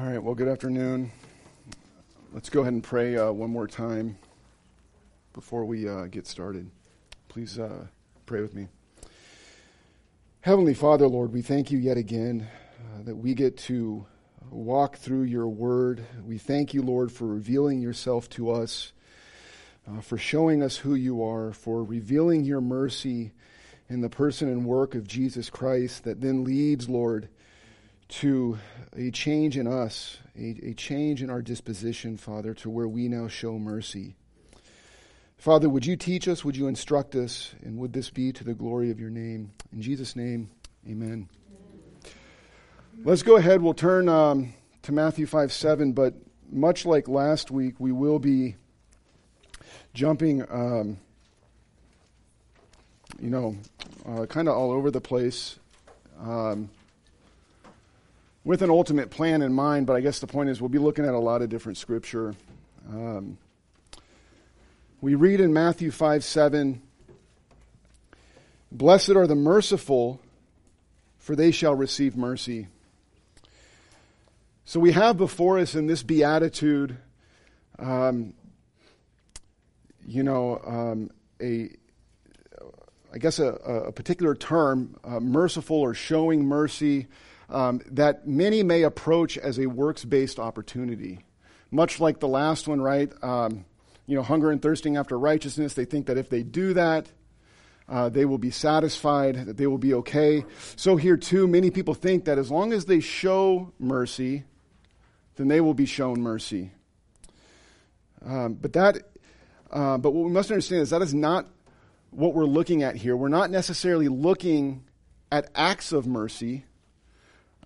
All right, well, good afternoon. Let's go ahead and pray uh, one more time before we uh, get started. Please uh, pray with me. Heavenly Father, Lord, we thank you yet again uh, that we get to walk through your word. We thank you, Lord, for revealing yourself to us, uh, for showing us who you are, for revealing your mercy in the person and work of Jesus Christ that then leads, Lord, to a change in us, a, a, change in our disposition, Father, to where we now show mercy. Father, would you teach us? Would you instruct us? And would this be to the glory of your name? In Jesus' name, amen. Let's go ahead. We'll turn um, to Matthew 5 7, but much like last week, we will be jumping, um, you know, uh, kind of all over the place. Um, with an ultimate plan in mind, but I guess the point is we'll be looking at a lot of different scripture. Um, we read in Matthew 5 7, Blessed are the merciful, for they shall receive mercy. So we have before us in this beatitude, um, you know, um, a, I guess a, a particular term, uh, merciful or showing mercy um, that many may approach as a works based opportunity. Much like the last one, right? Um, you know, hunger and thirsting after righteousness, they think that if they do that, uh, they will be satisfied, that they will be okay. So here too, many people think that as long as they show mercy, then they will be shown mercy. Um, but that, uh, but what we must understand is that is not what we're looking at here. We're not necessarily looking at acts of mercy,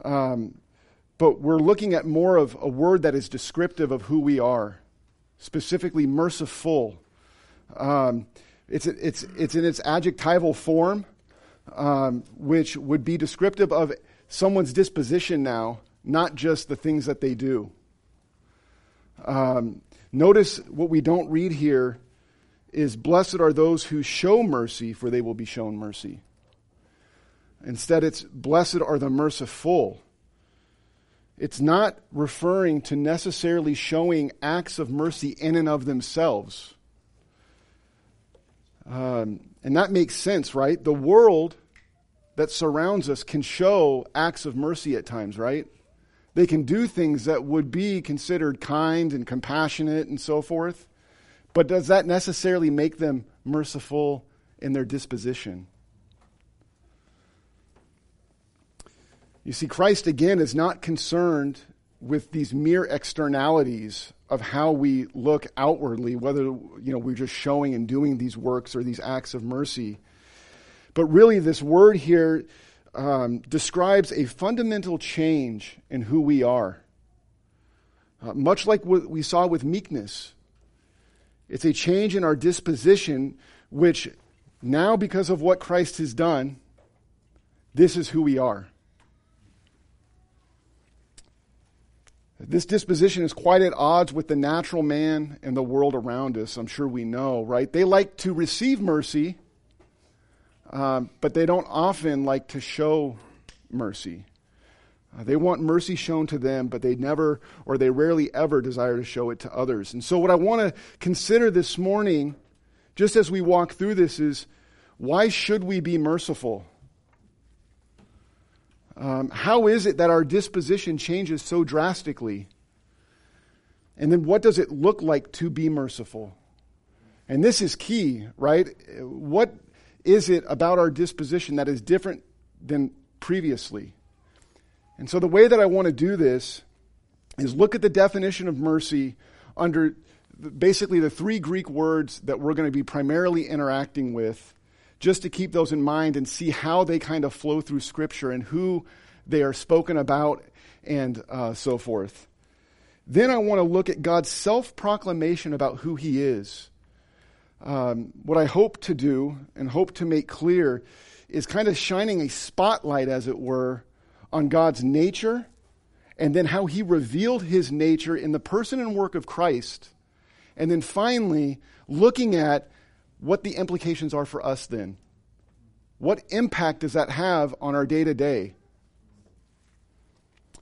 um, but we're looking at more of a word that is descriptive of who we are, specifically merciful. Um, it's, it's, it's in its adjectival form, um, which would be descriptive of someone's disposition now, not just the things that they do. Um, notice what we don't read here is blessed are those who show mercy, for they will be shown mercy. Instead, it's blessed are the merciful. It's not referring to necessarily showing acts of mercy in and of themselves. Um, and that makes sense, right? The world that surrounds us can show acts of mercy at times, right? They can do things that would be considered kind and compassionate and so forth. But does that necessarily make them merciful in their disposition? You see, Christ again is not concerned with these mere externalities of how we look outwardly, whether you know we're just showing and doing these works or these acts of mercy. But really, this word here um, describes a fundamental change in who we are. Uh, much like what we saw with meekness, it's a change in our disposition, which now, because of what Christ has done, this is who we are. This disposition is quite at odds with the natural man and the world around us. I'm sure we know, right? They like to receive mercy, um, but they don't often like to show mercy. Uh, they want mercy shown to them, but they never or they rarely ever desire to show it to others. And so, what I want to consider this morning, just as we walk through this, is why should we be merciful? Um, how is it that our disposition changes so drastically? And then what does it look like to be merciful? And this is key, right? What is it about our disposition that is different than previously? And so the way that I want to do this is look at the definition of mercy under basically the three Greek words that we're going to be primarily interacting with just to keep those in mind and see how they kind of flow through Scripture and who they are spoken about and uh, so forth. Then I want to look at God's self proclamation about who He is. Um, what I hope to do and hope to make clear is kind of shining a spotlight, as it were, on God's nature and then how He revealed His nature in the person and work of Christ. And then finally, looking at what the implications are for us then. What impact does that have on our day to day?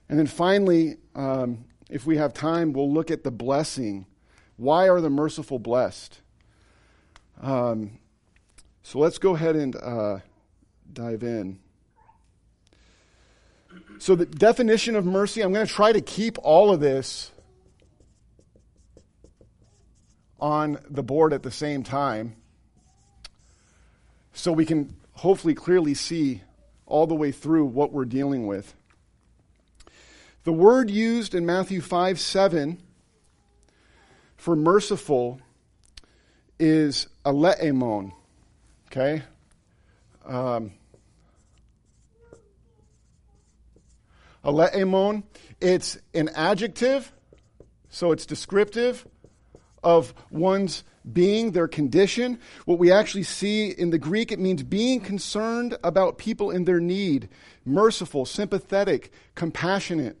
And then finally, um, if we have time, we'll look at the blessing. Why are the merciful blessed? Um, so let's go ahead and uh, dive in. So, the definition of mercy, I'm going to try to keep all of this on the board at the same time so we can hopefully clearly see all the way through what we're dealing with. The word used in Matthew 5 7 for merciful is aleemon. Okay? Um, aleemon, it's an adjective, so it's descriptive of one's being, their condition. What we actually see in the Greek, it means being concerned about people in their need, merciful, sympathetic, compassionate.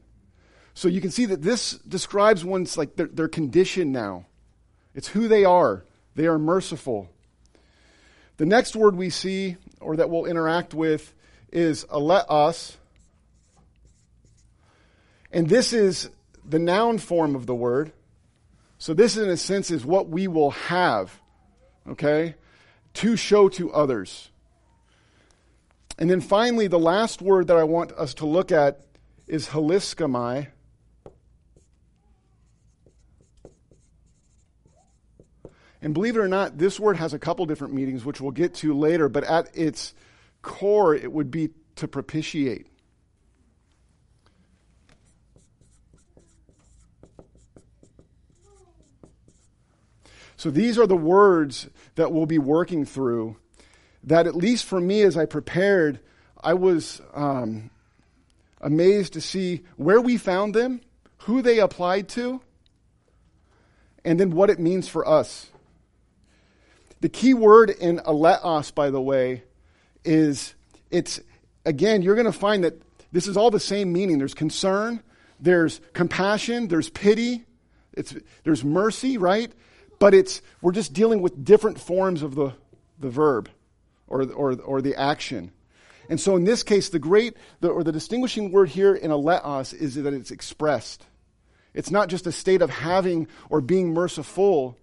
So you can see that this describes one's like their, their condition now. It's who they are. They are merciful. The next word we see, or that we'll interact with, is aleos. And this is the noun form of the word. So this, in a sense, is what we will have, okay, to show to others. And then finally, the last word that I want us to look at is hilaskomai. And believe it or not, this word has a couple different meanings, which we'll get to later, but at its core, it would be to propitiate. So these are the words that we'll be working through. That, at least for me, as I prepared, I was um, amazed to see where we found them, who they applied to, and then what it means for us. The key word in aleos, by the way, is it's, again, you're going to find that this is all the same meaning. There's concern, there's compassion, there's pity, there's mercy, right? But it's, we're just dealing with different forms of the, the verb or, or, or the action. And so in this case, the great, the, or the distinguishing word here in aleos is that it's expressed. It's not just a state of having or being merciful,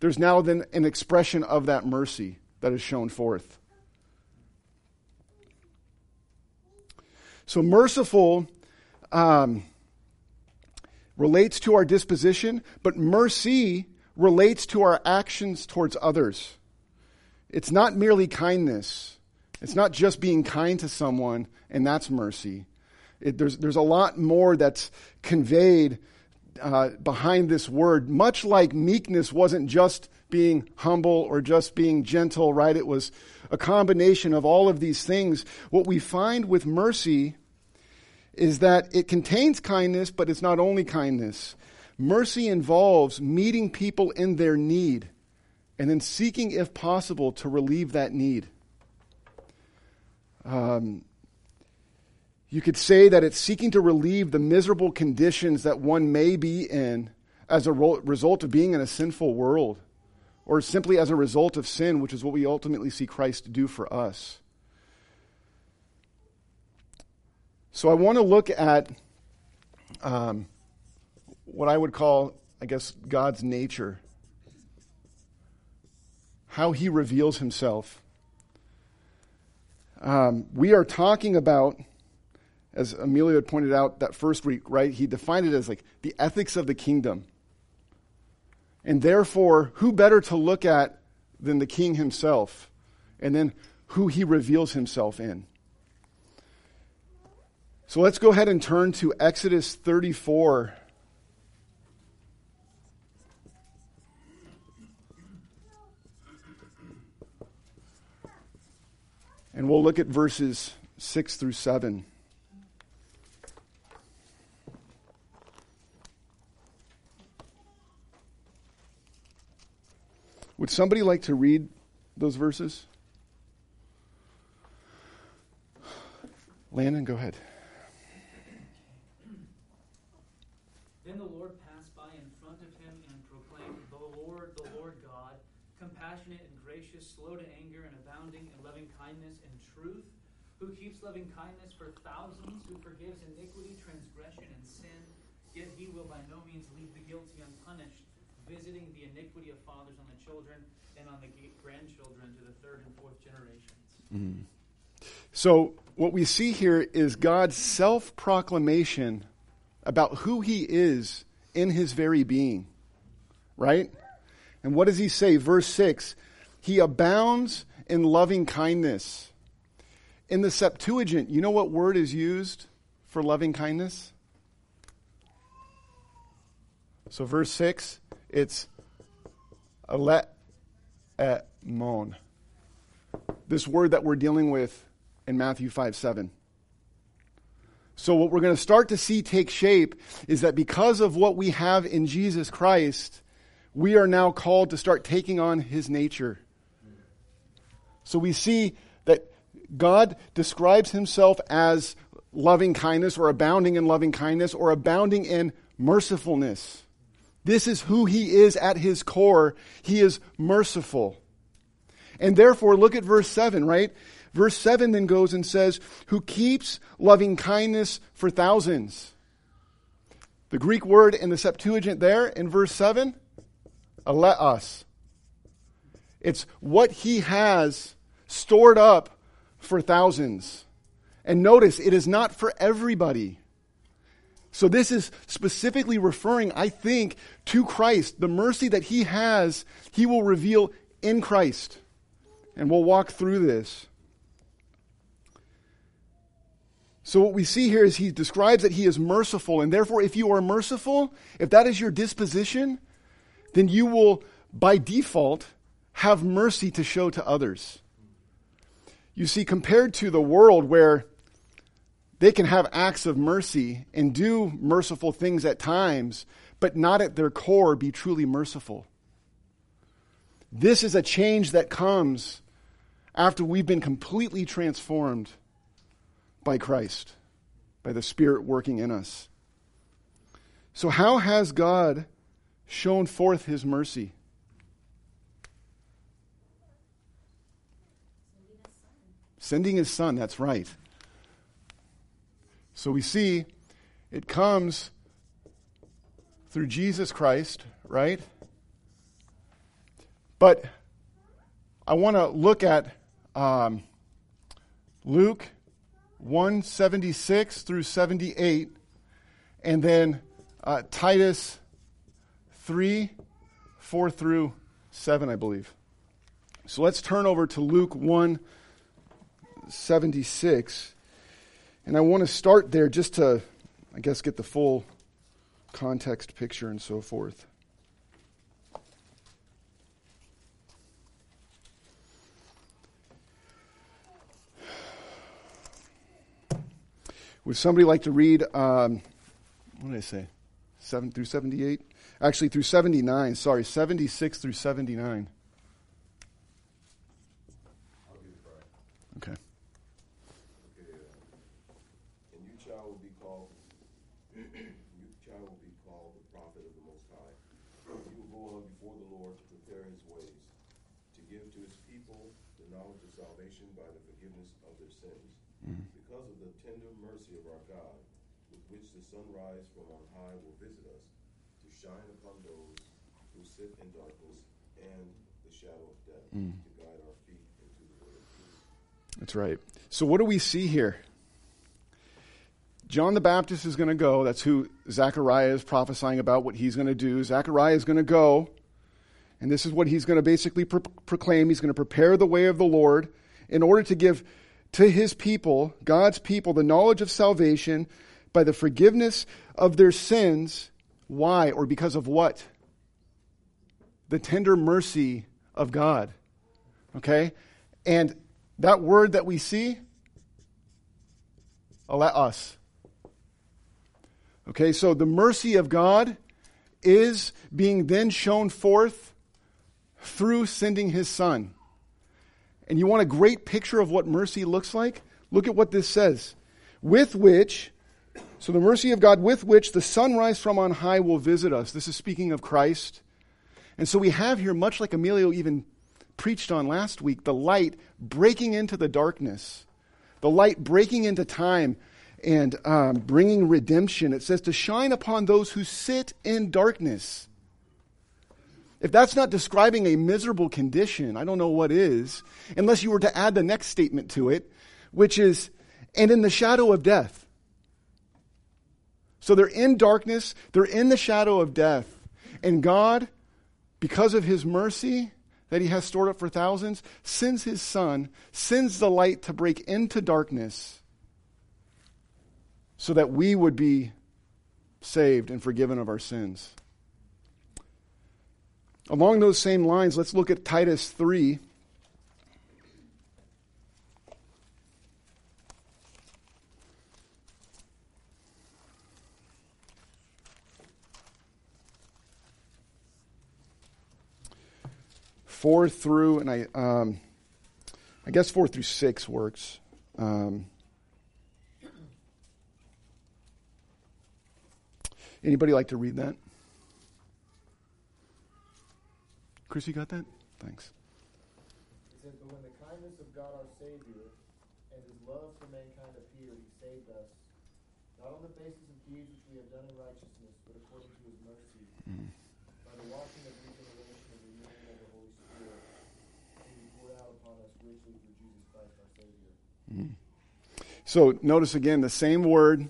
there's now then an expression of that mercy that is shown forth. So, merciful um, relates to our disposition, but mercy relates to our actions towards others. It's not merely kindness, it's not just being kind to someone, and that's mercy. It, there's, there's a lot more that's conveyed uh, behind this word, much like meekness wasn't just being humble or just being gentle, right? It was a combination of all of these things. What we find with mercy is that it contains kindness, but it's not only kindness. Mercy involves meeting people in their need and then seeking, if possible, to relieve that need. Um, you could say that it's seeking to relieve the miserable conditions that one may be in as a result of being in a sinful world, or simply as a result of sin, which is what we ultimately see Christ do for us. So I want to look at um, what I would call, I guess, God's nature, how he reveals himself. Um, we are talking about as Emilio had pointed out that first week, right? He defined it as like the ethics of the kingdom. And therefore, who better to look at than the king himself? And then who he reveals himself in. So let's go ahead and turn to Exodus 34. And we'll look at verses 6 through 7. Would somebody like to read those verses? Landon, go ahead. Then the Lord passed by in front of him and proclaimed, The Lord, the Lord God, compassionate and gracious, slow to anger, and abounding in loving kindness and truth, who keeps loving kindness for thousands, who forgives iniquity, transgression, and sin, yet he will by no means leave the guilty unpunished, visiting the iniquity of fathers on the children and on the grandchildren to the third and fourth generations. Mm. So, what we see here is God's self proclamation about who he is in his very being. Right? And what does he say? Verse 6 He abounds in loving kindness. In the Septuagint, you know what word is used for loving kindness? So, verse 6, it's alet et mon. This word that we're dealing with in Matthew 5 7. So, what we're going to start to see take shape is that because of what we have in Jesus Christ, we are now called to start taking on his nature. So, we see God describes himself as loving kindness or abounding in loving kindness or abounding in mercifulness. This is who he is at his core. He is merciful. And therefore, look at verse 7, right? Verse 7 then goes and says, Who keeps loving kindness for thousands. The Greek word in the Septuagint there in verse 7, us. It's what he has stored up for thousands. And notice, it is not for everybody. So this is specifically referring, I think, to Christ. The mercy that he has, he will reveal in Christ. And we'll walk through this. So, what we see here is he describes that he is merciful, and therefore, if you are merciful, if that is your disposition, then you will, by default, have mercy to show to others. You see, compared to the world where they can have acts of mercy and do merciful things at times, but not at their core be truly merciful. This is a change that comes after we've been completely transformed by Christ, by the Spirit working in us. So, how has God shown forth his mercy? Sending his son, that's right. So we see it comes through Jesus Christ, right? But I want to look at um, Luke 176 through 78, and then uh, Titus 3 4 through 7, I believe. So let's turn over to Luke 1 76. And I want to start there just to, I guess, get the full context picture and so forth. Would somebody like to read, um, what did I say? 7 through 78? Actually, through 79. Sorry, 76 through 79. Sunrise from on high will visit us to shine upon those who sit in darkness and the shadow of death mm. to guide our feet into the way of peace. That's right. So, what do we see here? John the Baptist is going to go. That's who Zechariah is prophesying about what he's going to do. Zechariah is going to go, and this is what he's going to basically pro- proclaim. He's going to prepare the way of the Lord in order to give to his people, God's people, the knowledge of salvation by the forgiveness of their sins. Why or because of what? The tender mercy of God. Okay? And that word that we see, aleos. Okay, so the mercy of God is being then shown forth through sending his son. And you want a great picture of what mercy looks like? Look at what this says. With which so, the mercy of God with which the sunrise from on high will visit us. This is speaking of Christ. And so we have here, much like Emilio even preached on last week, the light breaking into the darkness. the light breaking into time and um, bringing redemption. It says to shine upon those who sit in darkness. If that's not describing a miserable condition, I don't know what is, unless you were to add the next statement to it, which is, and in the shadow of death. So they're in darkness, they're in the shadow of death. And God, because of his mercy that he has stored up for thousands, sends his son, sends the light to break into darkness so that we would be saved and forgiven of our sins. Along those same lines, let's look at Titus 3. Four through, and I, um, I guess four through six works. Um, anybody like to read that? Chris, you got that? Thanks. It says, But when the kindness of God our Savior and his love for mankind appeared, he saved us, not on the basis of deeds which we have done in righteousness, but according to his mercy, by the washing of regeneration and renewing of the Holy Spirit, whom he poured Savior. So notice again the same word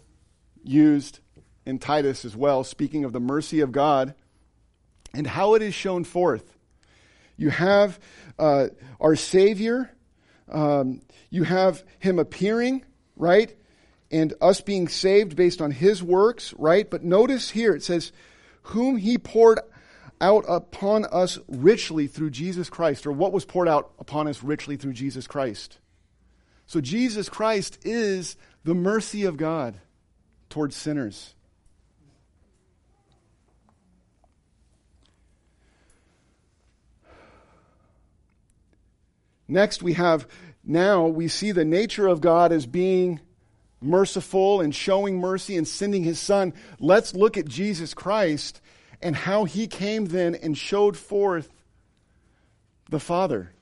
used in Titus as well, speaking of the mercy of God and how it is shown forth. You have uh, our Savior, um, you have Him appearing, right? And us being saved based on His works, right? But notice here it says, whom He poured out upon us richly through Jesus Christ, or what was poured out upon us richly through Jesus Christ. So Jesus Christ is the mercy of God towards sinners. Next, we have now we see the nature of God as being merciful and showing mercy and sending his son. Let's look at Jesus Christ and how he came then and showed forth the Father.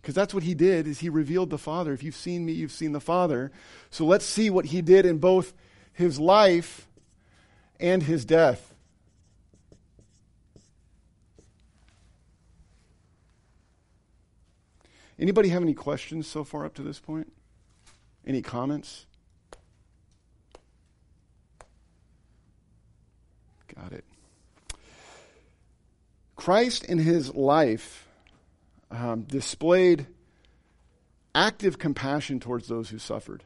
Because that's what he did is he revealed the Father. If you've seen me, you've seen the Father. So let's see what he did in both his life and his death. Anybody have any questions so far up to this point? Any comments? Got it. Christ in his life um, displayed active compassion towards those who suffered.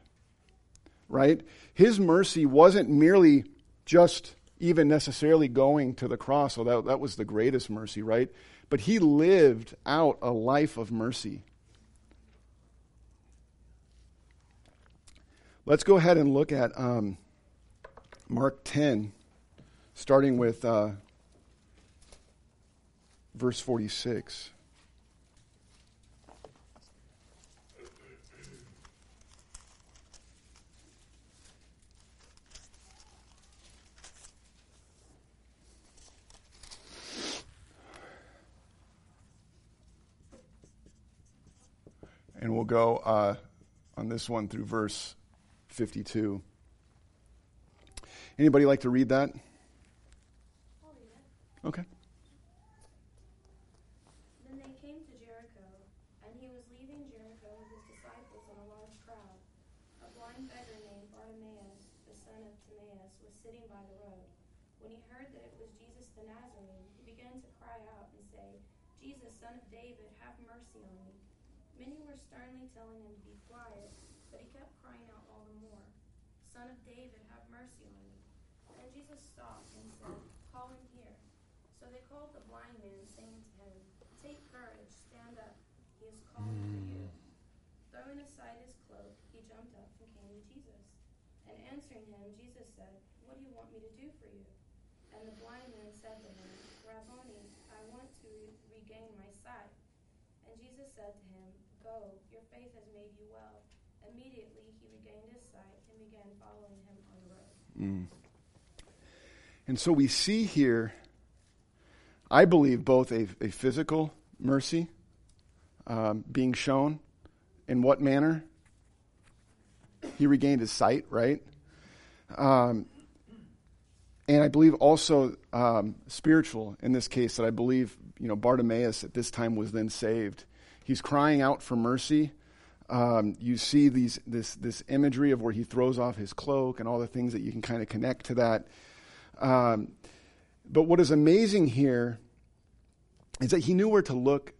Right? His mercy wasn't merely just even necessarily going to the cross, although that that was the greatest mercy, right? But he lived out a life of mercy. Let's go ahead and look at um, Mark 10, starting with uh, verse 46. And we'll go uh, on this one through verse 52. Anybody like to read that? Okay. Then they came to Jericho, and he was leaving Jericho with his disciples and a large crowd. A blind beggar named Bartimaeus, the son of Timaeus, was sitting by the road. When he heard that it was Jesus the Nazarene, he began to cry out and say, Jesus, son of David, have mercy on me. Many were sternly telling him to be quiet, but he kept crying out all the more, Son of David, have mercy on me. And Jesus stopped and said, Call him here. So they called the blind man, saying to him, Take courage, stand up. He is calling for you. Mm. Throwing aside his cloak, he jumped up and came to Jesus. And answering him, Jesus said, What do you want me to do for you? And the blind man said to him, Rabboni, I want to re- regain my sight. And Jesus said to him, Go, your faith has made you well. Immediately he regained his sight and began following him on the road. And so we see here, I believe, both a, a physical mercy um, being shown. In what manner? he regained his sight, right? Um, and I believe also um, spiritual in this case that I believe you know Bartimaeus at this time was then saved. He's crying out for mercy. Um, you see these this this imagery of where he throws off his cloak and all the things that you can kind of connect to that. Um, but what is amazing here is that he knew where to look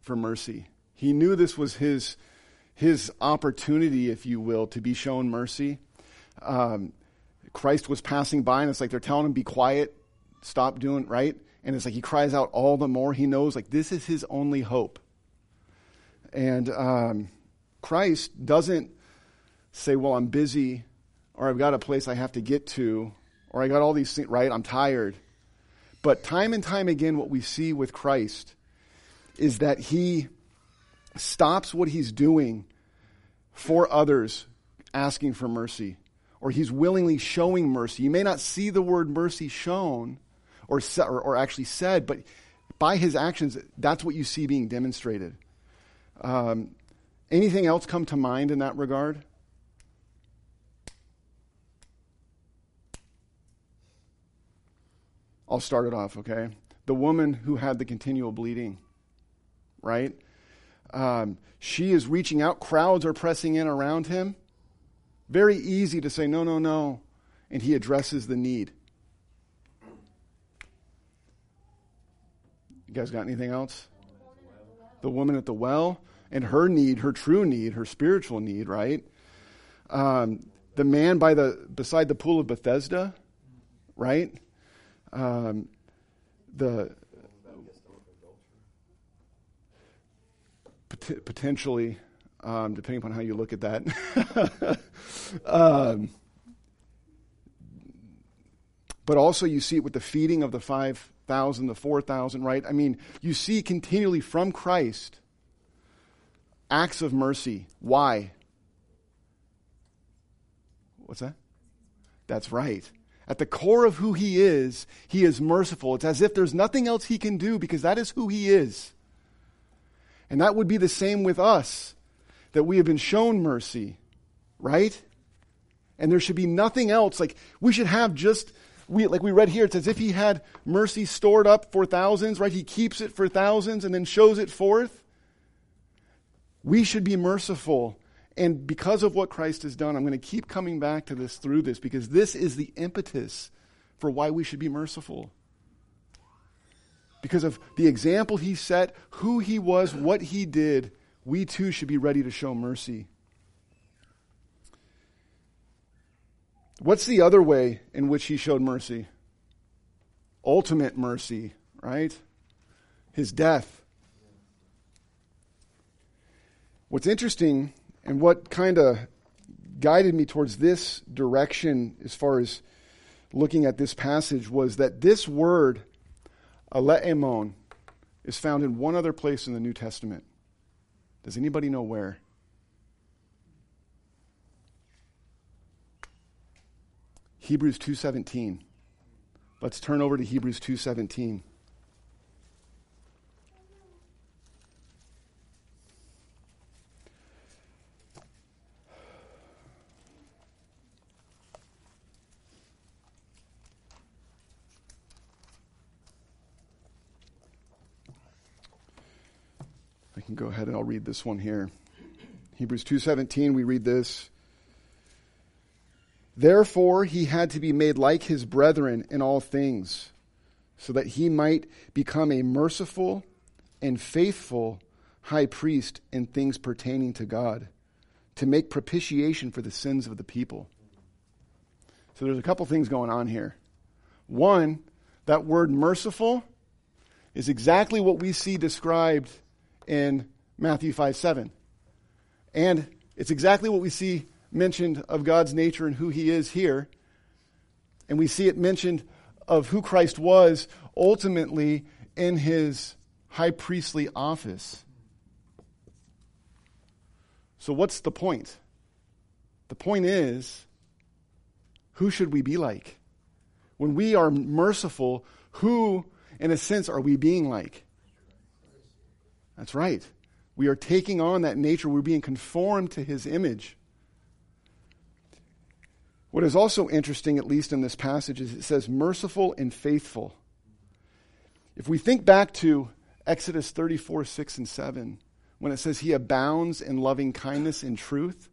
for mercy. He knew this was his his opportunity, if you will, to be shown mercy. Um, Christ was passing by, and it's like they're telling him, "Be quiet, stop doing right." And it's like he cries out all the more. He knows like this is his only hope. And um, Christ doesn't say, "Well, I'm busy, or I've got a place I have to get to, or I got all these things right. I'm tired." But time and time again, what we see with Christ is that he stops what he's doing for others, asking for mercy or he's willingly showing mercy. You may not see the word mercy shown or, or, or actually said, but by his actions, that's what you see being demonstrated. Um, anything else come to mind in that regard? I'll start it off, okay? The woman who had the continual bleeding, right? Um, she is reaching out, crowds are pressing in around him. Very easy to say, no, no, no. And he addresses the need. You guys got anything else? The woman at the well and her need, her true need, her spiritual need, right? Um, the man by the beside the pool of Bethesda, right? Um, the pot- potentially um, depending upon how you look at that. um, but also, you see it with the feeding of the 5,000, the 4,000, right? I mean, you see continually from Christ acts of mercy. Why? What's that? That's right. At the core of who he is, he is merciful. It's as if there's nothing else he can do because that is who he is. And that would be the same with us that we have been shown mercy, right? And there should be nothing else. Like we should have just we like we read here, it's as if he had mercy stored up for thousands, right? He keeps it for thousands and then shows it forth. We should be merciful. And because of what Christ has done, I'm going to keep coming back to this through this because this is the impetus for why we should be merciful. Because of the example he set, who he was, what he did, we too should be ready to show mercy. What's the other way in which he showed mercy? Ultimate mercy, right? His death. What's interesting and what kind of guided me towards this direction as far as looking at this passage was that this word, aleemon, is found in one other place in the New Testament. Does anybody know where? Hebrews 2:17. Let's turn over to Hebrews 2:17. Read this one here. Hebrews 2:17 we read this Therefore he had to be made like his brethren in all things so that he might become a merciful and faithful high priest in things pertaining to God to make propitiation for the sins of the people. So there's a couple things going on here. One, that word merciful is exactly what we see described in Matthew 5 7. And it's exactly what we see mentioned of God's nature and who he is here. And we see it mentioned of who Christ was ultimately in his high priestly office. So, what's the point? The point is who should we be like? When we are merciful, who, in a sense, are we being like? That's right. We are taking on that nature. We're being conformed to his image. What is also interesting, at least in this passage, is it says merciful and faithful. If we think back to Exodus 34, 6, and 7, when it says he abounds in loving kindness and truth,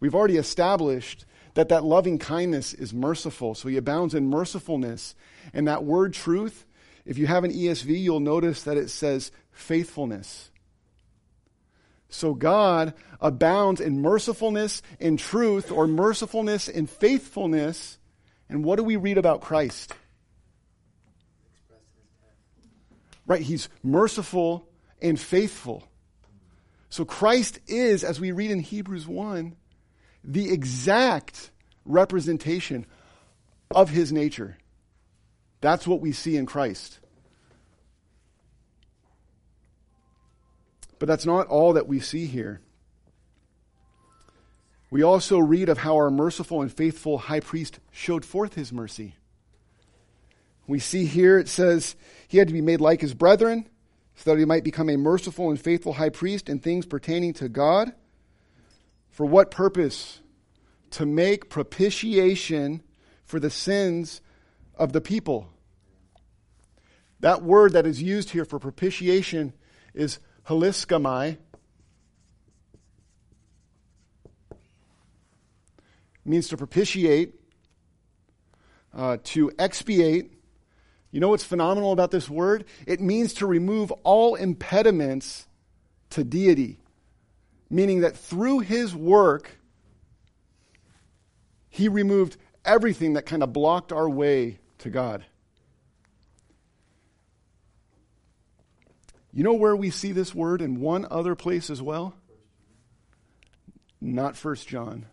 we've already established that that loving kindness is merciful. So he abounds in mercifulness. And that word truth, if you have an ESV, you'll notice that it says faithfulness. So God abounds in mercifulness in truth or mercifulness in faithfulness. And what do we read about Christ? Right, he's merciful and faithful. So Christ is, as we read in Hebrews 1, the exact representation of his nature. That's what we see in Christ. But that's not all that we see here. We also read of how our merciful and faithful high priest showed forth his mercy. We see here it says he had to be made like his brethren so that he might become a merciful and faithful high priest in things pertaining to God. For what purpose? To make propitiation for the sins of the people. That word that is used here for propitiation is hilaskomai. means to propitiate, uh, to expiate. You know what's phenomenal about this word? It means to remove all impediments to deity, meaning that through his work, he removed everything that kind of blocked our way to God. You know where we see this word in one other place as well? Not First John.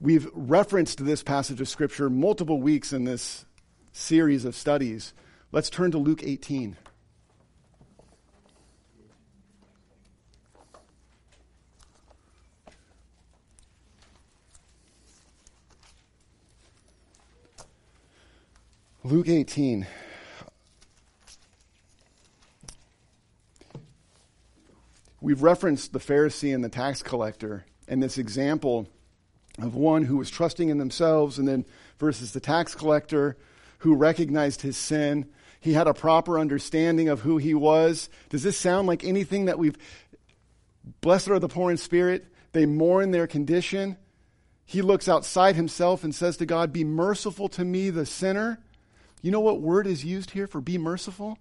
We've referenced this passage of Scripture multiple weeks in this series of studies. Let's turn to Luke 18. Luke 18. We've referenced the Pharisee and the tax collector and this example of one who was trusting in themselves, and then versus the tax collector who recognized his sin. He had a proper understanding of who he was. Does this sound like anything that we've. Blessed are the poor in spirit, they mourn their condition. He looks outside himself and says to God, Be merciful to me, the sinner. You know what word is used here for be merciful?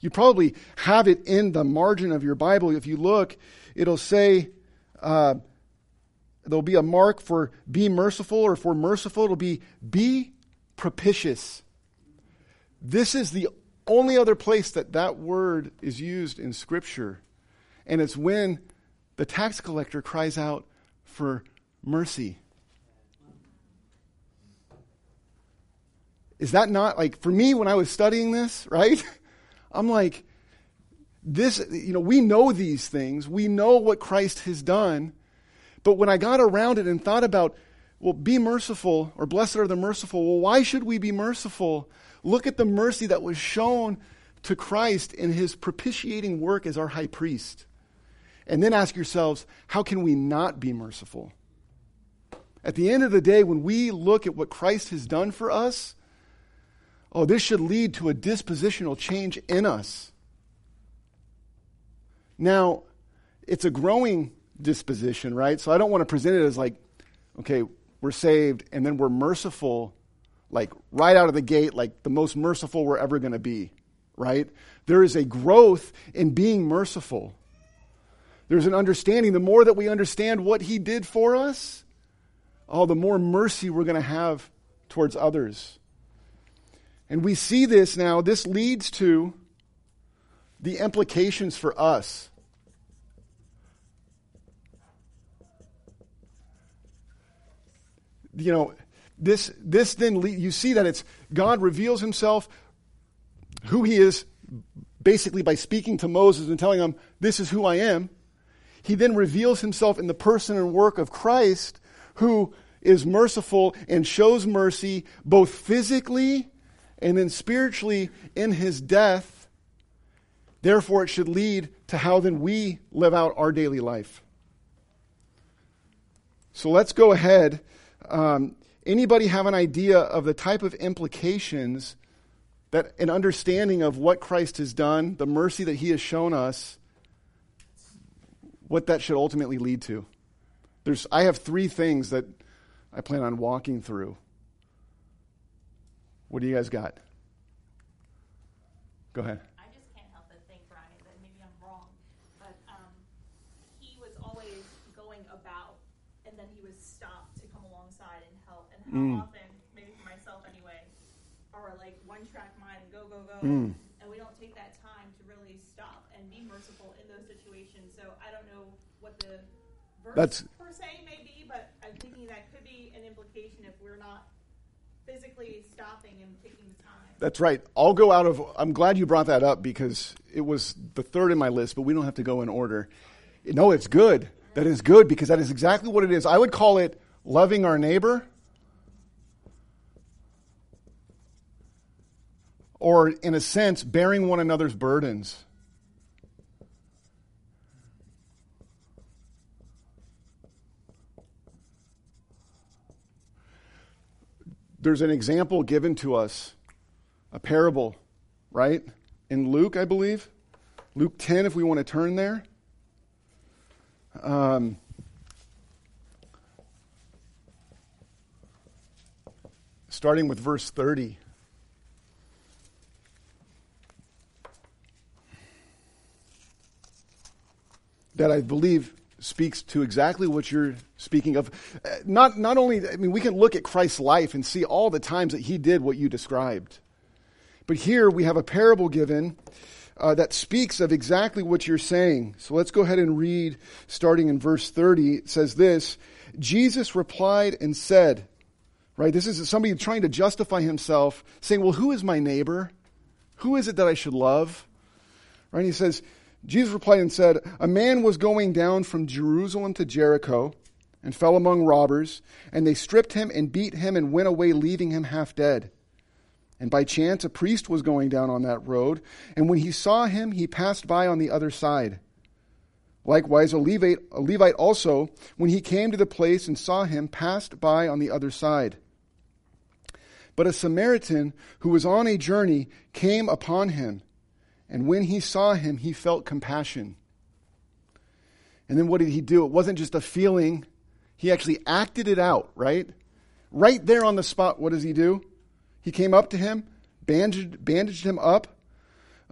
You probably have it in the margin of your Bible. If you look, it'll say, uh, there'll be a mark for be merciful or for merciful. It'll be be propitious. This is the only other place that that word is used in Scripture. And it's when the tax collector cries out for mercy. Is that not like, for me, when I was studying this, right? I'm like, this, you know, we know these things. We know what Christ has done. But when I got around it and thought about, well, be merciful, or blessed are the merciful, well, why should we be merciful? Look at the mercy that was shown to Christ in his propitiating work as our high priest. And then ask yourselves, how can we not be merciful? At the end of the day, when we look at what Christ has done for us, oh, this should lead to a dispositional change in us. Now, it's a growing disposition, right? So I don't want to present it as like, okay, we're saved and then we're merciful, like right out of the gate, like the most merciful we're ever going to be, right? There is a growth in being merciful. There's an understanding. The more that we understand what He did for us, oh, the more mercy we're going to have towards others. And we see this now. This leads to the implications for us. you know, this, this then, you see that it's God reveals himself, who he is, basically by speaking to Moses and telling him, This is who I am. He then reveals himself in the person and work of Christ, who is merciful and shows mercy both physically and then spiritually in his death. Therefore, it should lead to how then we live out our daily life. So let's go ahead Um, anybody have an idea of the type of implications that an understanding of what Christ has done, the mercy that he has shown us, what that should ultimately lead to? There's, I have three things that I plan on walking through. What do you guys got? Go ahead. I just can't help but think, Ryan, that maybe I'm wrong, but um, he was always going about, and then he was stopped to come alongside and help. And how Mm. often, maybe for myself anyway, are like one track mind and go go go, Mm. and we don't take that time to really stop and be merciful in those situations. So I don't know what the verse That's- per se may be, but I'm thinking that could be an implication if we're not physically stopping and the time. That's right. I'll go out of. I'm glad you brought that up because it was the third in my list, but we don't have to go in order. No, it's good. That is good because that is exactly what it is. I would call it loving our neighbor, or in a sense, bearing one another's burdens. There's an example given to us, a parable, right? In Luke, I believe. Luke 10, if we want to turn there. Um, starting with verse 30. That I believe speaks to exactly what you're speaking of. Uh, Not, not only, I mean, we can look at Christ's life and see all the times that he did what you described. But here we have a parable given uh, that speaks of exactly what you're saying. So let's go ahead and read, starting in verse 30. It says this Jesus replied and said, right? This is somebody trying to justify himself, saying, Well, who is my neighbor? Who is it that I should love? Right? He says, Jesus replied and said, A man was going down from Jerusalem to Jericho and fell among robbers, and they stripped him and beat him and went away, leaving him half dead. And by chance, a priest was going down on that road, and when he saw him, he passed by on the other side. Likewise, a Levite, a Levite also, when he came to the place and saw him, passed by on the other side. But a Samaritan who was on a journey came upon him, and when he saw him, he felt compassion. And then what did he do? It wasn't just a feeling, he actually acted it out, right? Right there on the spot, what does he do? He came up to him, bandaged, bandaged him up,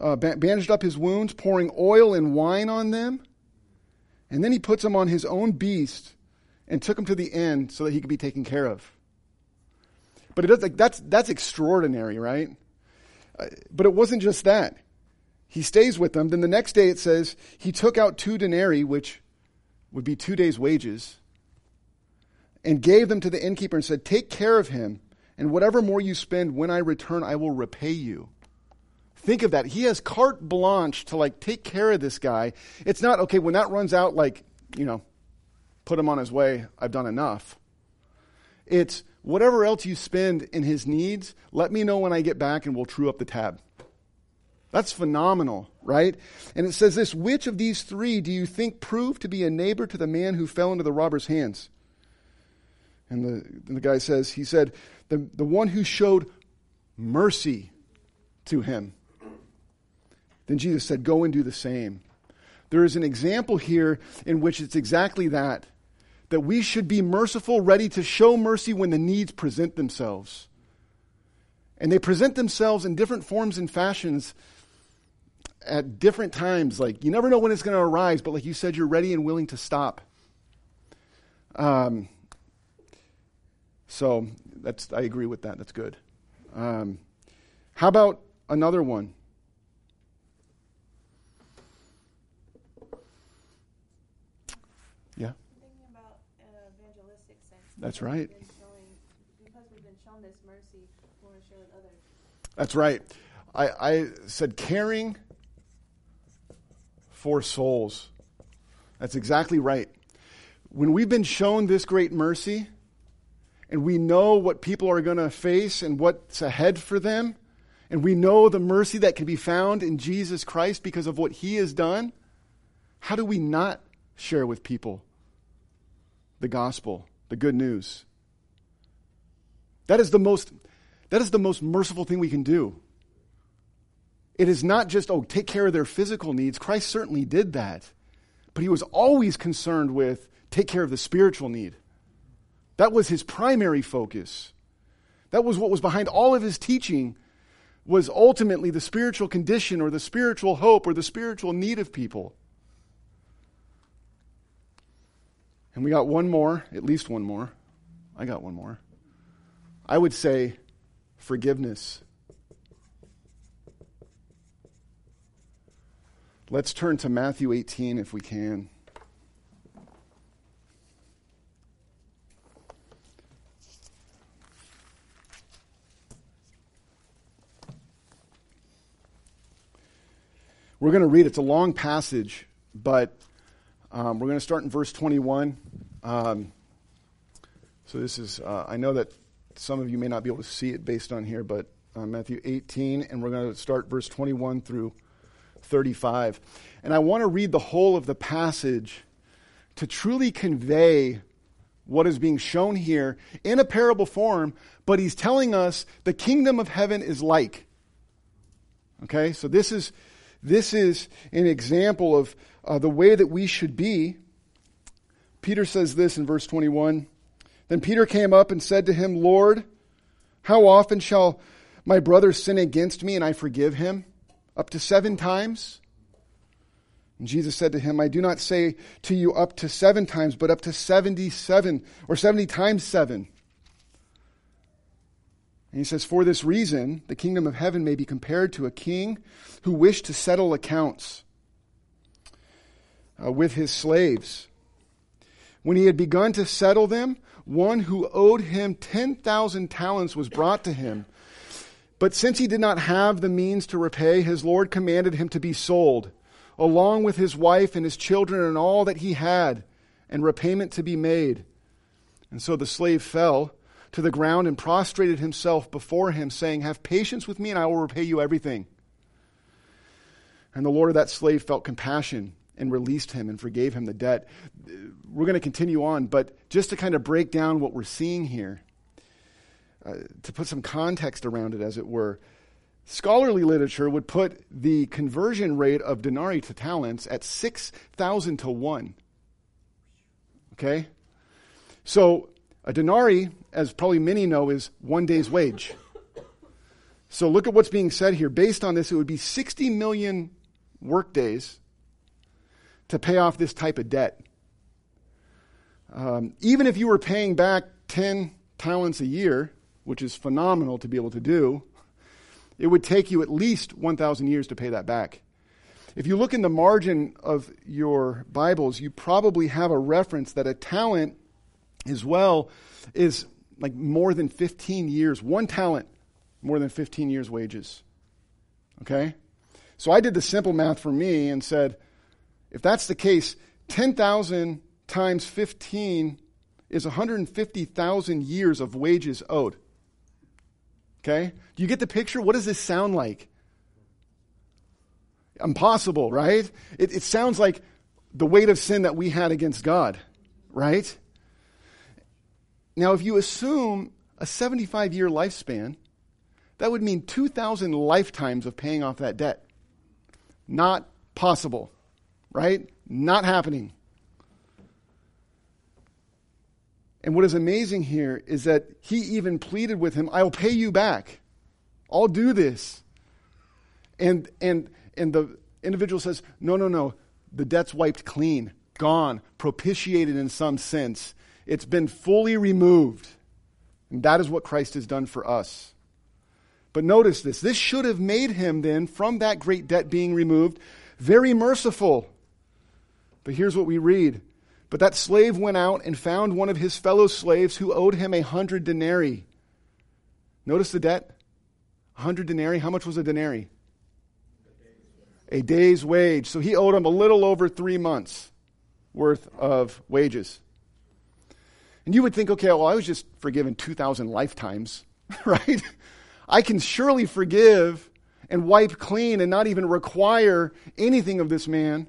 uh, bandaged up his wounds, pouring oil and wine on them. And then he puts him on his own beast and took him to the inn so that he could be taken care of. But it does, like, that's, that's extraordinary, right? Uh, but it wasn't just that. He stays with them. Then the next day it says he took out two denarii, which would be two days' wages, and gave them to the innkeeper and said, Take care of him, and whatever more you spend when I return, I will repay you. Think of that. He has carte blanche to like take care of this guy. It's not, okay, when that runs out, like, you know, put him on his way, I've done enough. It's whatever else you spend in his needs, let me know when I get back and we'll true up the tab. That's phenomenal, right? And it says this Which of these three do you think proved to be a neighbor to the man who fell into the robber's hands? And the, the guy says, He said, the, the one who showed mercy to him. Then Jesus said, Go and do the same. There is an example here in which it's exactly that that we should be merciful, ready to show mercy when the needs present themselves. And they present themselves in different forms and fashions at different times. Like, you never know when it's going to arise, but like you said, you're ready and willing to stop. Um, so that's, I agree with that. That's good. Um, how about another one? Yeah. About sense. That's right. Showing, because we've been shown this mercy, we want to show it others. That's right. I, I said caring for souls. That's exactly right. When we've been shown this great mercy, and we know what people are going to face and what's ahead for them, and we know the mercy that can be found in Jesus Christ because of what he has done, how do we not share with people the gospel, the good news? That is the most, that is the most merciful thing we can do. It is not just, oh, take care of their physical needs. Christ certainly did that. But he was always concerned with take care of the spiritual need. That was his primary focus. That was what was behind all of his teaching was ultimately the spiritual condition or the spiritual hope or the spiritual need of people. And we got one more, at least one more. I got one more. I would say forgiveness. Let's turn to Matthew 18 if we can. We're going to read. It's a long passage, but um, we're going to start in verse 21. Um, so this is, uh, I know that some of you may not be able to see it based on here, but uh, Matthew 18, and we're going to start verse 21 through 35. And I want to read the whole of the passage to truly convey what is being shown here in a parable form, but he's telling us the kingdom of heaven is like. Okay, so this is this is an example of uh, the way that we should be. Peter says this in verse 21. Then Peter came up and said to him, Lord, how often shall my brother sin against me and I forgive him? Up to seven times? And Jesus said to him, I do not say to you up to seven times, but up to 77 or 70 times seven. And he says, For this reason, the kingdom of heaven may be compared to a king who wished to settle accounts uh, with his slaves. When he had begun to settle them, one who owed him 10,000 talents was brought to him. But since he did not have the means to repay, his Lord commanded him to be sold, along with his wife and his children and all that he had, and repayment to be made. And so the slave fell to the ground and prostrated himself before him, saying, Have patience with me, and I will repay you everything. And the Lord of that slave felt compassion and released him and forgave him the debt. We're going to continue on, but just to kind of break down what we're seeing here, uh, to put some context around it, as it were, scholarly literature would put the conversion rate of denarii to talents at 6,000 to 1. Okay? So a denarii, as probably many know, is one day's wage. So look at what's being said here. Based on this, it would be 60 million workdays to pay off this type of debt. Um, even if you were paying back 10 talents a year, which is phenomenal to be able to do, it would take you at least 1,000 years to pay that back. If you look in the margin of your Bibles, you probably have a reference that a talent as well is like more than 15 years, one talent, more than 15 years' wages. Okay? So I did the simple math for me and said, if that's the case, 10,000 times 15 is 150,000 years of wages owed. Okay? Do you get the picture? What does this sound like? Impossible, right? It, it sounds like the weight of sin that we had against God, right? Now, if you assume a 75 year lifespan, that would mean 2,000 lifetimes of paying off that debt. Not possible, right? Not happening. And what is amazing here is that he even pleaded with him, I'll pay you back. I'll do this. And, and, and the individual says, No, no, no. The debt's wiped clean, gone, propitiated in some sense. It's been fully removed. And that is what Christ has done for us. But notice this. This should have made him then, from that great debt being removed, very merciful. But here's what we read. But that slave went out and found one of his fellow slaves who owed him a hundred denarii. Notice the debt. A hundred denarii. How much was a denarii? A day's wage. So he owed him a little over three months worth of wages. And you would think, okay, well, I was just forgiven 2,000 lifetimes, right? I can surely forgive and wipe clean and not even require anything of this man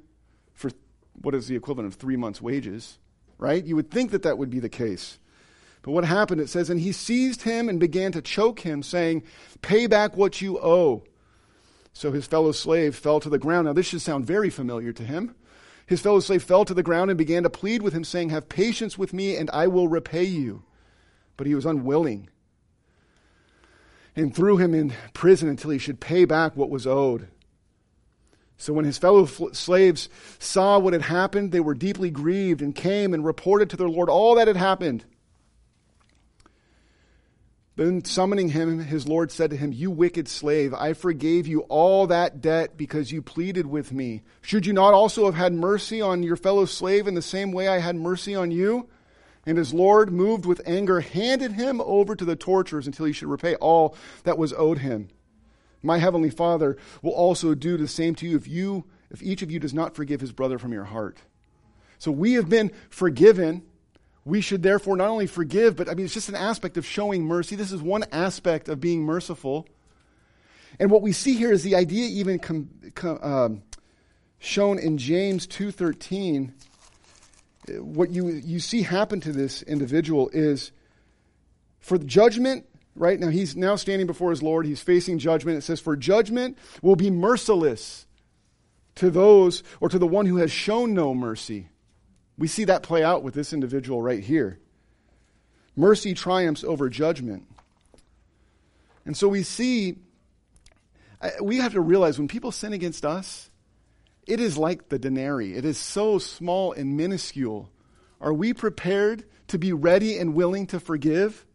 what is the equivalent of three months' wages, right? You would think that that would be the case. But what happened? It says, And he seized him and began to choke him, saying, Pay back what you owe. So his fellow slave fell to the ground. Now, this should sound very familiar to him. His fellow slave fell to the ground and began to plead with him, saying, Have patience with me, and I will repay you. But he was unwilling and threw him in prison until he should pay back what was owed. So when his fellow slaves saw what had happened, they were deeply grieved and came and reported to their Lord all that had happened. Then summoning him, his Lord said to him, You wicked slave, I forgave you all that debt because you pleaded with me. Should you not also have had mercy on your fellow slave in the same way I had mercy on you? And his Lord, moved with anger, handed him over to the torturers until he should repay all that was owed him. My heavenly Father will also do the same to you if you if each of you does not forgive his brother from your heart. So we have been forgiven we should therefore not only forgive, but I mean, it's just an aspect of showing mercy. This is one aspect of being merciful. And what we see here is the idea even com, com, um, shown in James 2.13. What you, you see happen to this individual is for the judgment, right? Now he's now standing before his Lord. He's facing judgment. It says, for judgment will be merciless to those or to the one who has shown no mercy. We see that play out with this individual right here. Mercy triumphs over judgment. And so we see, we have to realize when people sin against us, it is like the denarii. It is so small and minuscule. Are we prepared to be ready and willing to forgive?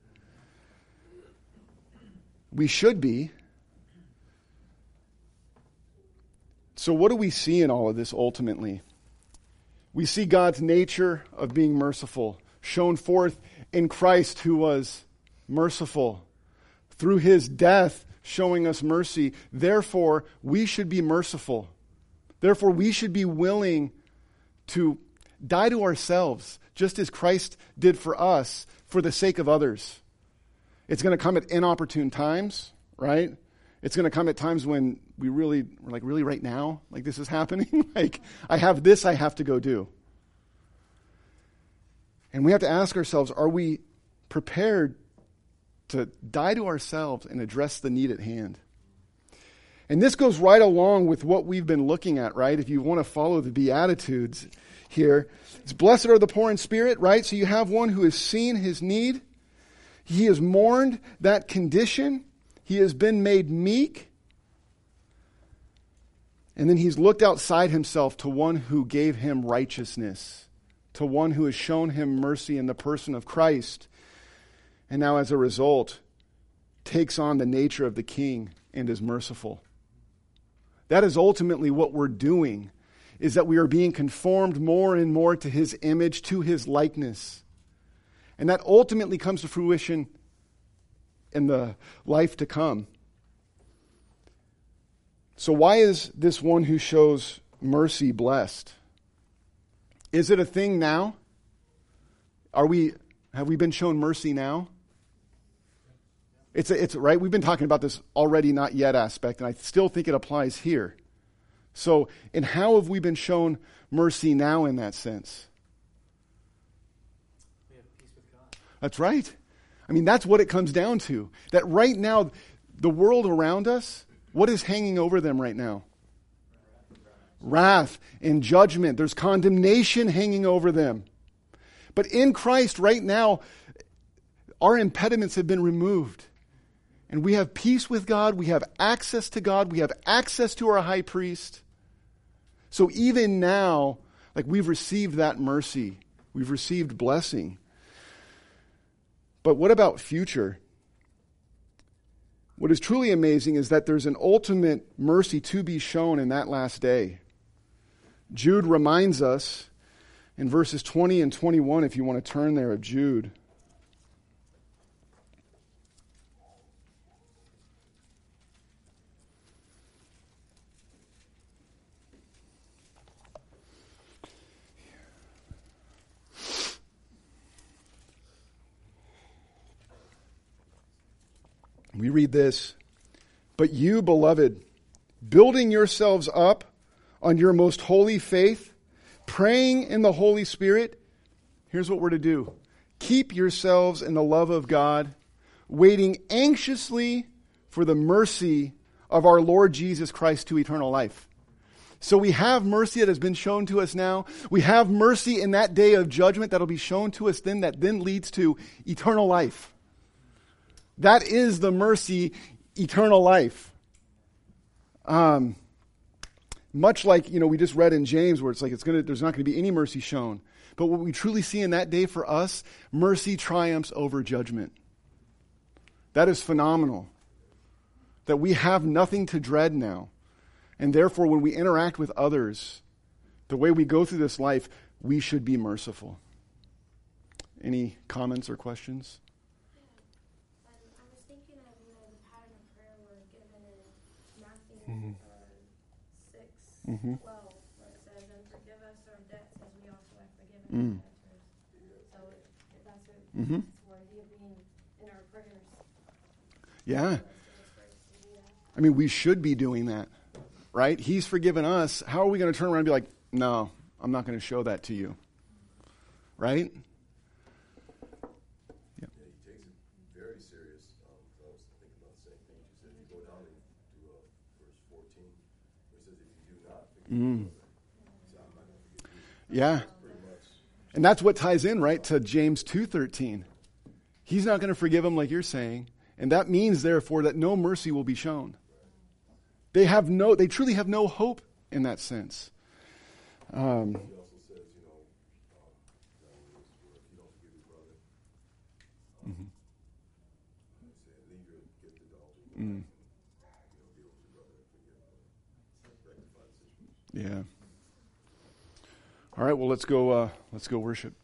We should be. So, what do we see in all of this ultimately? We see God's nature of being merciful shown forth in Christ, who was merciful. Through his death, showing us mercy. Therefore, we should be merciful. Therefore, we should be willing to die to ourselves, just as Christ did for us, for the sake of others. It's going to come at inopportune times, right? It's going to come at times when we really, we're like, really right now? Like this is happening? like, I have this I have to go do. And we have to ask ourselves are we prepared to die to ourselves and address the need at hand? And this goes right along with what we've been looking at, right? If you want to follow the Beatitudes here, it's blessed are the poor in spirit, right? So you have one who has seen his need, he has mourned that condition he has been made meek. And then he's looked outside himself to one who gave him righteousness, to one who has shown him mercy in the person of Christ. And now, as a result, takes on the nature of the king and is merciful. That is ultimately what we're doing, is that we are being conformed more and more to his image, to his likeness. And that ultimately comes to fruition in the life to come. So, why is this one who shows mercy blessed? Is it a thing now? Are we, have we been shown mercy now? It's, a, it's right. We've been talking about this already, not yet aspect, and I still think it applies here. So, and how have we been shown mercy now in that sense? We have peace with God. That's right. I mean, that's what it comes down to. That right now, the world around us, what is hanging over them right now? Wrath and judgment. There's condemnation hanging over them. But in Christ, right now, our impediments have been removed. And we have peace with God. We have access to God. We have access to our high priest. So even now, like we've received that mercy, we've received blessing. But what about future? What is truly amazing is that there's an ultimate mercy to be shown in that last day. Jude reminds us in verses 20 and 21, if you want to turn there, of Jude. We read this But you, beloved, building yourselves up on your most holy faith, praying in the Holy Spirit, here's what we're to do Keep yourselves in the love of God, waiting anxiously for the mercy of our Lord Jesus Christ to eternal life. So we have mercy that has been shown to us now. We have mercy in that day of judgment that'll be shown to us then, that then leads to eternal life. That is the mercy, eternal life. Um, much like you know we just read in James, where it's like it's gonna, there's not going to be any mercy shown. But what we truly see in that day for us, mercy triumphs over judgment. That is phenomenal. That we have nothing to dread now. And therefore, when we interact with others, the way we go through this life, we should be merciful. Any comments or questions? Um, I was thinking of, you know, the pattern of prayer we're given in Matthew 6, Mhm. 12, where it says, And forgive us our debts as we also have forgiven Mm. our debtors. So it, it- that's what Mhm. it's worthy of being in our prayers. Yeah. So it's for us to do that. I mean, we should be doing that, right? He's forgiven us. How are we going to turn around and be like, no, I'm not going to show that to you? Right? Yeah, he takes it very serious. Um, 'cause I was thinking about the same thing you said. You go down into uh, verse 14, where it says, "If you do not forgive Mm. your brother, so I'm not going to forgive you." Yeah. And that's what ties in, right, to James 2.13. He's not going to forgive them like you're saying. And that means, therefore, that no mercy will be shown. They have no, they truly have no hope in that sense. Um, He also yeah. All right, well, let's go, uh, let's go worship.